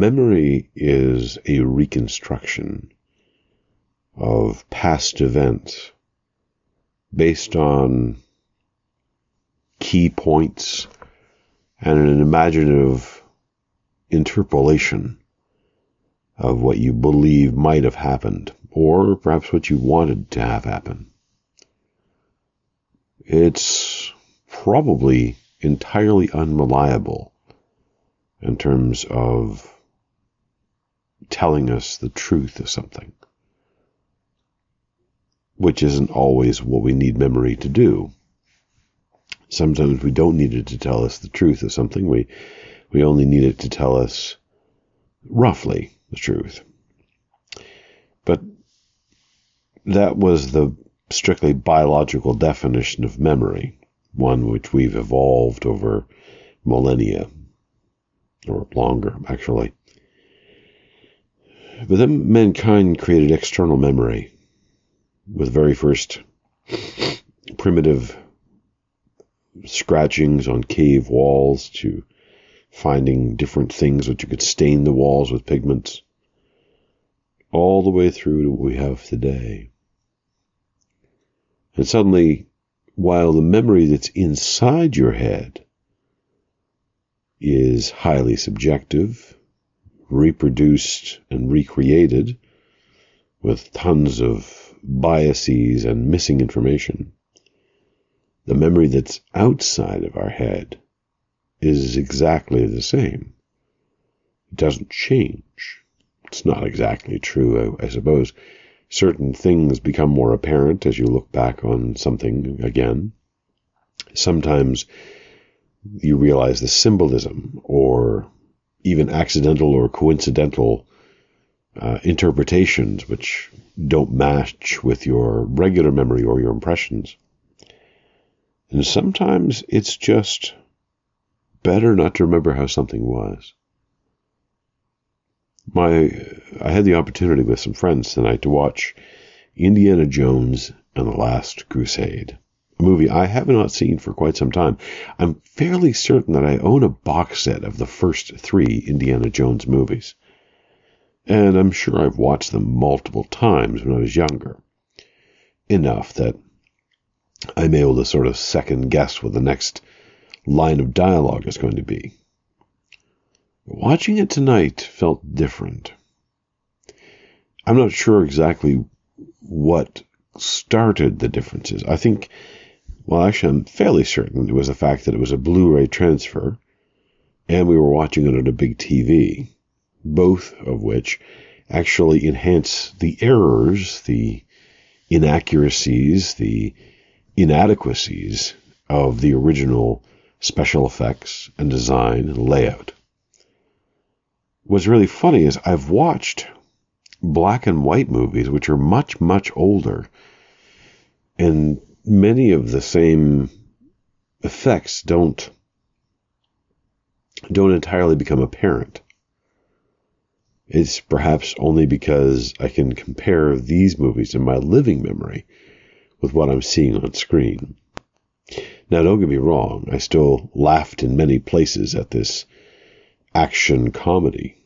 memory is a reconstruction of past events based on key points and an imaginative interpolation of what you believe might have happened, or perhaps what you wanted to have happen. It's probably entirely unreliable in terms of telling us the truth of something, which isn't always what we need memory to do. Sometimes we don't need it to tell us the truth of something. We we only need it to tell us roughly the truth. But that was the strictly biological definition of memory, one which we've evolved over millennia, or longer, actually. But then mankind created external memory with very first primitive scratchings on cave walls to finding different things that you could stain the walls with pigments, all the way through to what we have today. And suddenly, while the memory that's inside your head is highly subjective, reproduced and recreated with tons of biases and missing information, the memory that's outside of our head is exactly the same. It doesn't change. It's not exactly true, I, I, suppose. Certain things become more apparent as you look back on something again. Sometimes you realize the symbolism or even accidental or coincidental uh, interpretations which don't match with your regular memory or your impressions. And sometimes it's just better not to remember how something was. My, I had the opportunity with some friends tonight to watch Indiana Jones and the Last Crusade, movie I have not seen for quite some time. I'm fairly certain that I own a box set of the first three Indiana Jones movies. And I'm sure I've watched them multiple times when I was younger. Enough that I'm able to sort of second guess what the next line of dialogue is going to be. Watching it tonight felt different. I'm not sure exactly what started the differences. I think, well, actually, I'm fairly certain it was the fact that it was a Blu ray transfer and we were watching it on a big TV, both of which actually enhance the errors, the inaccuracies, the inadequacies of the original special effects and design and layout. What's really funny is I've watched black and white movies which are much, much older, and many of the same effects don't don't entirely become apparent. It's perhaps only because I can compare these movies in my living memory with what I'm seeing on screen. Now, don't get me wrong, I still laughed in many places at this action comedy.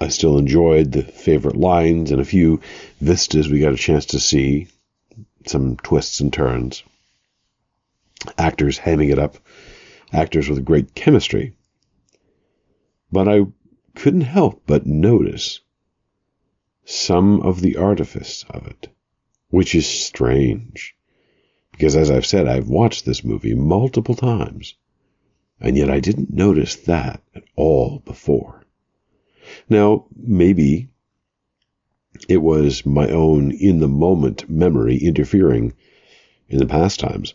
I still enjoyed the favorite lines and a few vistas we got a chance to see, some twists and turns. Actors hamming it up, actors with great chemistry. But I couldn't help but notice some of the artifice of it, which is strange. Because as I've said, I've watched this movie multiple times, and yet I didn't notice that at all before. Now, maybe it was my own in the moment memory interfering in the past times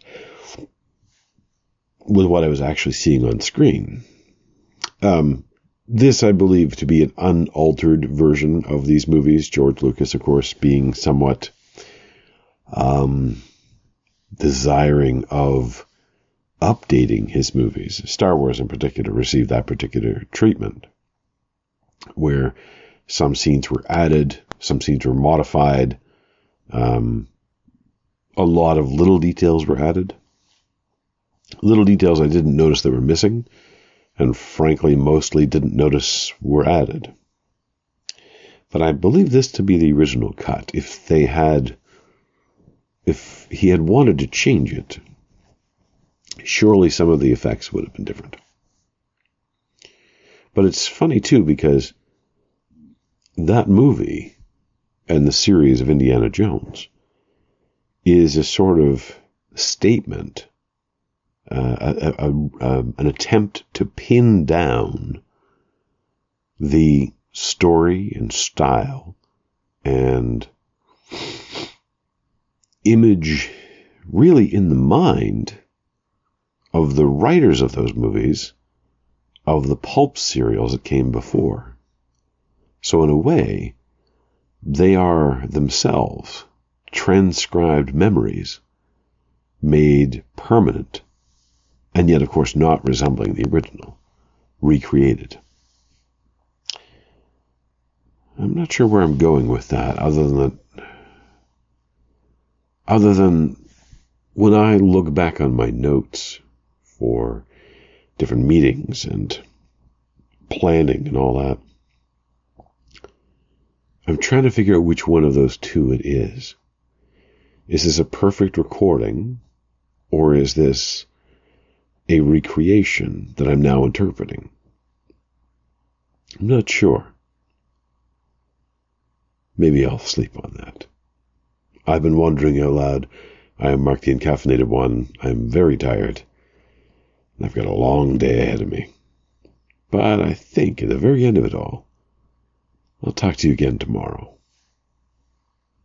with what I was actually seeing on screen. Um, this, I believe, to be an unaltered version of these movies. George Lucas, of course, being somewhat um, desiring of updating his movies. Star Wars, in particular, received that particular treatment, where some scenes were added, some scenes were modified, um, a lot of little details were added. Little details I didn't notice that were missing and frankly mostly didn't notice were added. But I believe this to be the original cut. If they had, if he had wanted to change it, surely some of the effects would have been different. But it's funny too because that movie and the series of Indiana Jones is a sort of statement, uh, a, a, a, an attempt to pin down the story and style and image really in the mind of the writers of those movies of the pulp serials that came before. So, in a way, they are themselves transcribed memories made permanent, and yet, of course, not resembling the original, recreated. I'm not sure where I'm going with that, other than that, other than when I look back on my notes for different meetings and planning and all that, I'm trying to figure out which one of those two it is. Is this a perfect recording, or is this a recreation that I'm now interpreting? I'm not sure. Maybe I'll sleep on that. I've been wondering out loud. I am Mark the Encaffeinated One. I'm very tired. And I've got a long day ahead of me. But I think at the very end of it all, I'll talk to you again tomorrow.